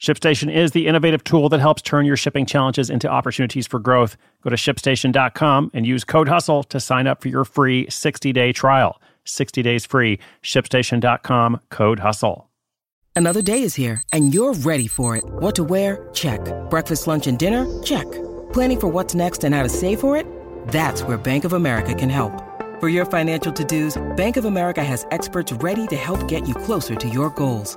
ShipStation is the innovative tool that helps turn your shipping challenges into opportunities for growth. Go to shipstation.com and use code HUSTLE to sign up for your free 60 day trial. 60 days free. ShipStation.com code HUSTLE. Another day is here and you're ready for it. What to wear? Check. Breakfast, lunch, and dinner? Check. Planning for what's next and how to save for it? That's where Bank of America can help. For your financial to dos, Bank of America has experts ready to help get you closer to your goals.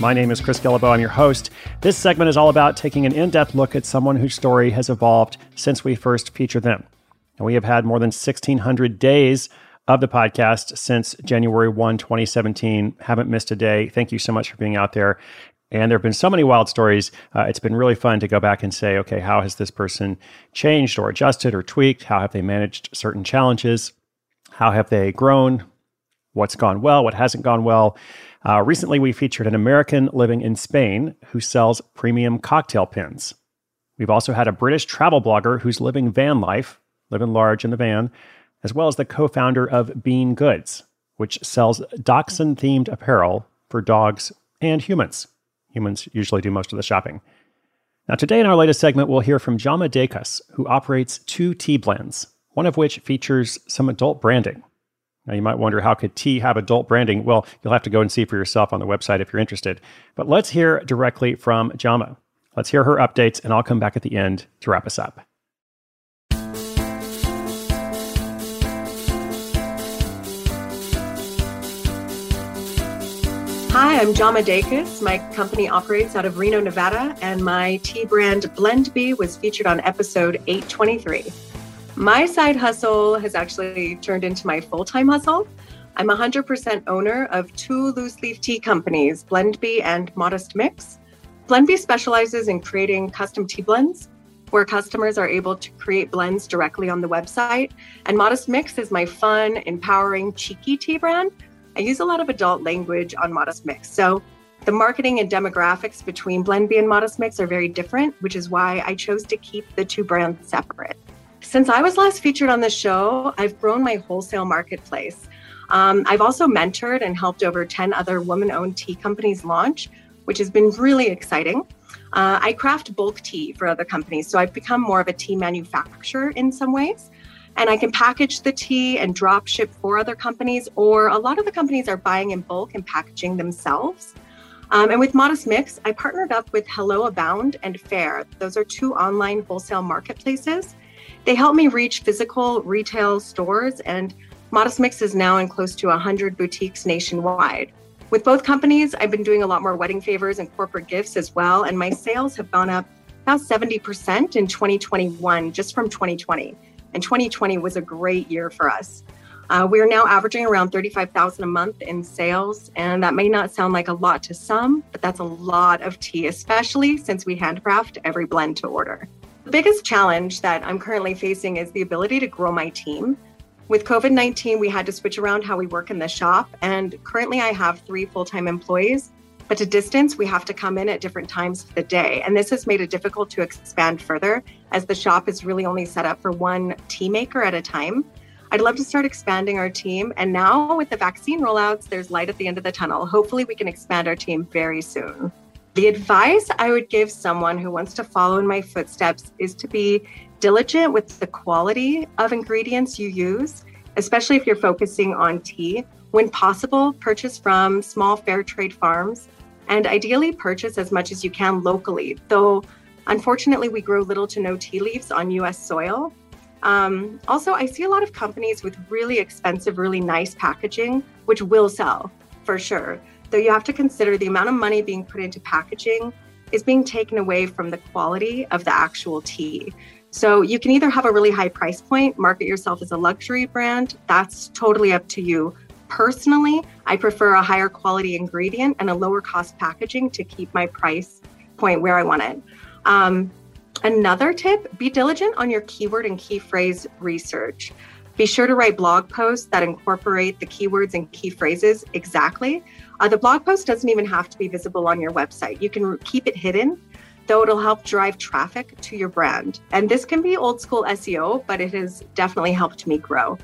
My name is Chris Guillebeau. I'm your host. This segment is all about taking an in depth look at someone whose story has evolved since we first featured them. And we have had more than 1,600 days of the podcast since January 1, 2017. Haven't missed a day. Thank you so much for being out there. And there have been so many wild stories. Uh, it's been really fun to go back and say, okay, how has this person changed or adjusted or tweaked? How have they managed certain challenges? How have they grown? What's gone well? What hasn't gone well? Uh, recently, we featured an American living in Spain who sells premium cocktail pins. We've also had a British travel blogger who's living van life, living large in the van, as well as the co founder of Bean Goods, which sells dachshund themed apparel for dogs and humans. Humans usually do most of the shopping. Now, today in our latest segment, we'll hear from Jama Dacus, who operates two tea blends, one of which features some adult branding. Now, you might wonder how could tea have adult branding? Well, you'll have to go and see for yourself on the website if you're interested. But let's hear directly from Jama. Let's hear her updates, and I'll come back at the end to wrap us up. Hi, I'm Jama Dacus. My company operates out of Reno, Nevada, and my tea brand Blend Bee was featured on episode 823. My side hustle has actually turned into my full time hustle. I'm 100% owner of two loose leaf tea companies, Blend Bee and Modest Mix. Blend Bee specializes in creating custom tea blends where customers are able to create blends directly on the website. And Modest Mix is my fun, empowering, cheeky tea brand. I use a lot of adult language on Modest Mix. So the marketing and demographics between Blend and Modest Mix are very different, which is why I chose to keep the two brands separate. Since I was last featured on the show, I've grown my wholesale marketplace. Um, I've also mentored and helped over 10 other woman owned tea companies launch, which has been really exciting. Uh, I craft bulk tea for other companies, so I've become more of a tea manufacturer in some ways. And I can package the tea and drop ship for other companies, or a lot of the companies are buying in bulk and packaging themselves. Um, and with Modest Mix, I partnered up with Hello Abound and Faire. Those are two online wholesale marketplaces they help me reach physical retail stores, and Modest Mix is now in close to 100 boutiques nationwide. With both companies, I've been doing a lot more wedding favors and corporate gifts as well, and my sales have gone up about 70% in 2021 just from 2020. And 2020 was a great year for us. Uh, we are now averaging around 35,000 a month in sales, and that may not sound like a lot to some, but that's a lot of tea, especially since we handcraft every blend to order. The biggest challenge that I'm currently facing is the ability to grow my team. With COVID 19, we had to switch around how we work in the shop, and currently I have three full time employees. But to distance, we have to come in at different times of the day. And this has made it difficult to expand further as the shop is really only set up for one tea maker at a time. I'd love to start expanding our team. And now with the vaccine rollouts, there's light at the end of the tunnel. Hopefully, we can expand our team very soon. The advice I would give someone who wants to follow in my footsteps is to be diligent with the quality of ingredients you use, especially if you're focusing on tea. When possible, purchase from small fair trade farms and ideally purchase as much as you can locally. Though Unfortunately, we grow little to no tea leaves on US soil. Um, also, I see a lot of companies with really expensive, really nice packaging, which will sell for sure. Though you have to consider the amount of money being put into packaging is being taken away from the quality of the actual tea. So you can either have a really high price point, market yourself as a luxury brand. That's totally up to you. Personally, I prefer a higher quality ingredient and a lower cost packaging to keep my price point where I want it. Um, another tip be diligent on your keyword and key phrase research. Be sure to write blog posts that incorporate the keywords and key phrases exactly. Uh, the blog post doesn't even have to be visible on your website. You can keep it hidden, though it'll help drive traffic to your brand. And this can be old school SEO, but it has definitely helped me grow.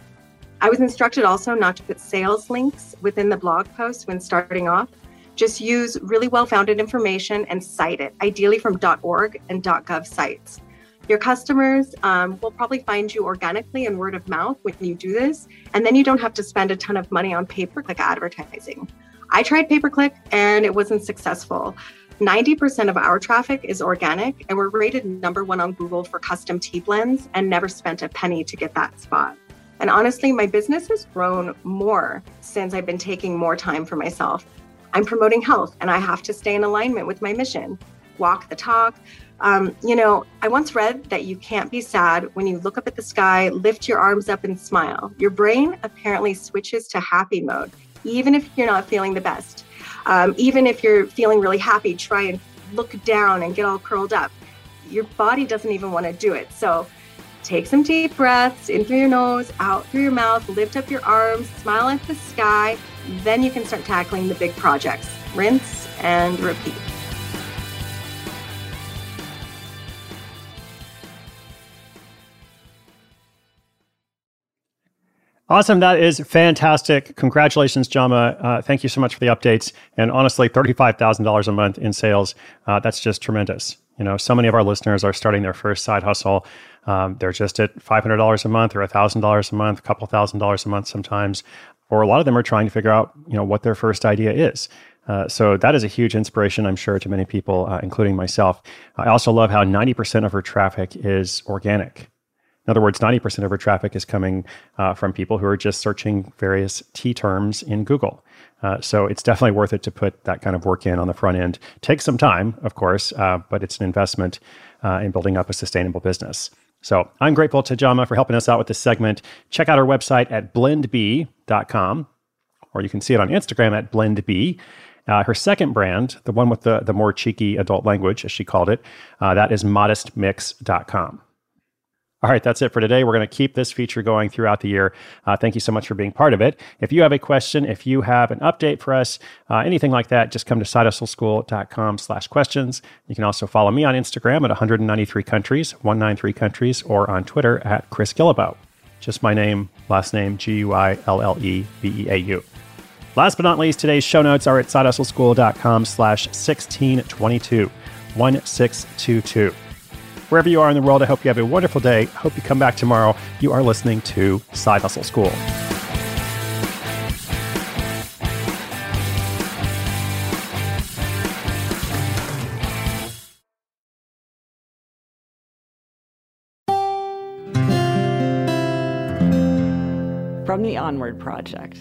I was instructed also not to put sales links within the blog post when starting off. Just use really well founded information and cite it, ideally from .org and .gov sites. Your customers um, will probably find you organically and word of mouth when you do this, and then you don't have to spend a ton of money on pay per click advertising. I tried pay per click and it wasn't successful. 90% of our traffic is organic, and we're rated number one on Google for custom tea blends and never spent a penny to get that spot. And honestly, my business has grown more since I've been taking more time for myself. I'm promoting health and I have to stay in alignment with my mission, walk the talk. Um, you know, I once read that you can't be sad when you look up at the sky, lift your arms up, and smile. Your brain apparently switches to happy mode, even if you're not feeling the best. Um, even if you're feeling really happy, try and look down and get all curled up. Your body doesn't even want to do it. So, Take some deep breaths in through your nose, out through your mouth, lift up your arms, smile at the sky. Then you can start tackling the big projects. Rinse and repeat. Awesome. That is fantastic. Congratulations, Jama. Uh, thank you so much for the updates. And honestly, $35,000 a month in sales, uh, that's just tremendous. You know, so many of our listeners are starting their first side hustle. Um, they're just at $500 a month or $1,000 a month, a couple thousand dollars a month sometimes. Or a lot of them are trying to figure out, you know, what their first idea is. Uh, so that is a huge inspiration, I'm sure, to many people, uh, including myself. I also love how 90% of her traffic is organic. In other words, 90% of her traffic is coming uh, from people who are just searching various tea terms in Google. Uh, so it's definitely worth it to put that kind of work in on the front end. Takes some time, of course, uh, but it's an investment uh, in building up a sustainable business. So I'm grateful to Jama for helping us out with this segment. Check out our website at blendbee.com, or you can see it on Instagram at blendb. Uh, her second brand, the one with the, the more cheeky adult language, as she called it, uh, that is modestmix.com. All right, that's it for today. We're going to keep this feature going throughout the year. Uh, thank you so much for being part of it. If you have a question, if you have an update for us, uh, anything like that, just come to sidehustleschool.com slash questions. You can also follow me on Instagram at 193 countries, 193 countries, or on Twitter at Chris Guillebeau. Just my name, last name, G-U-I-L-L-E-B-E-A-U. Last but not least, today's show notes are at sidehustleschool.com slash 1622, 1622. Wherever you are in the world, I hope you have a wonderful day. I hope you come back tomorrow. You are listening to Side Hustle School. From the Onward Project.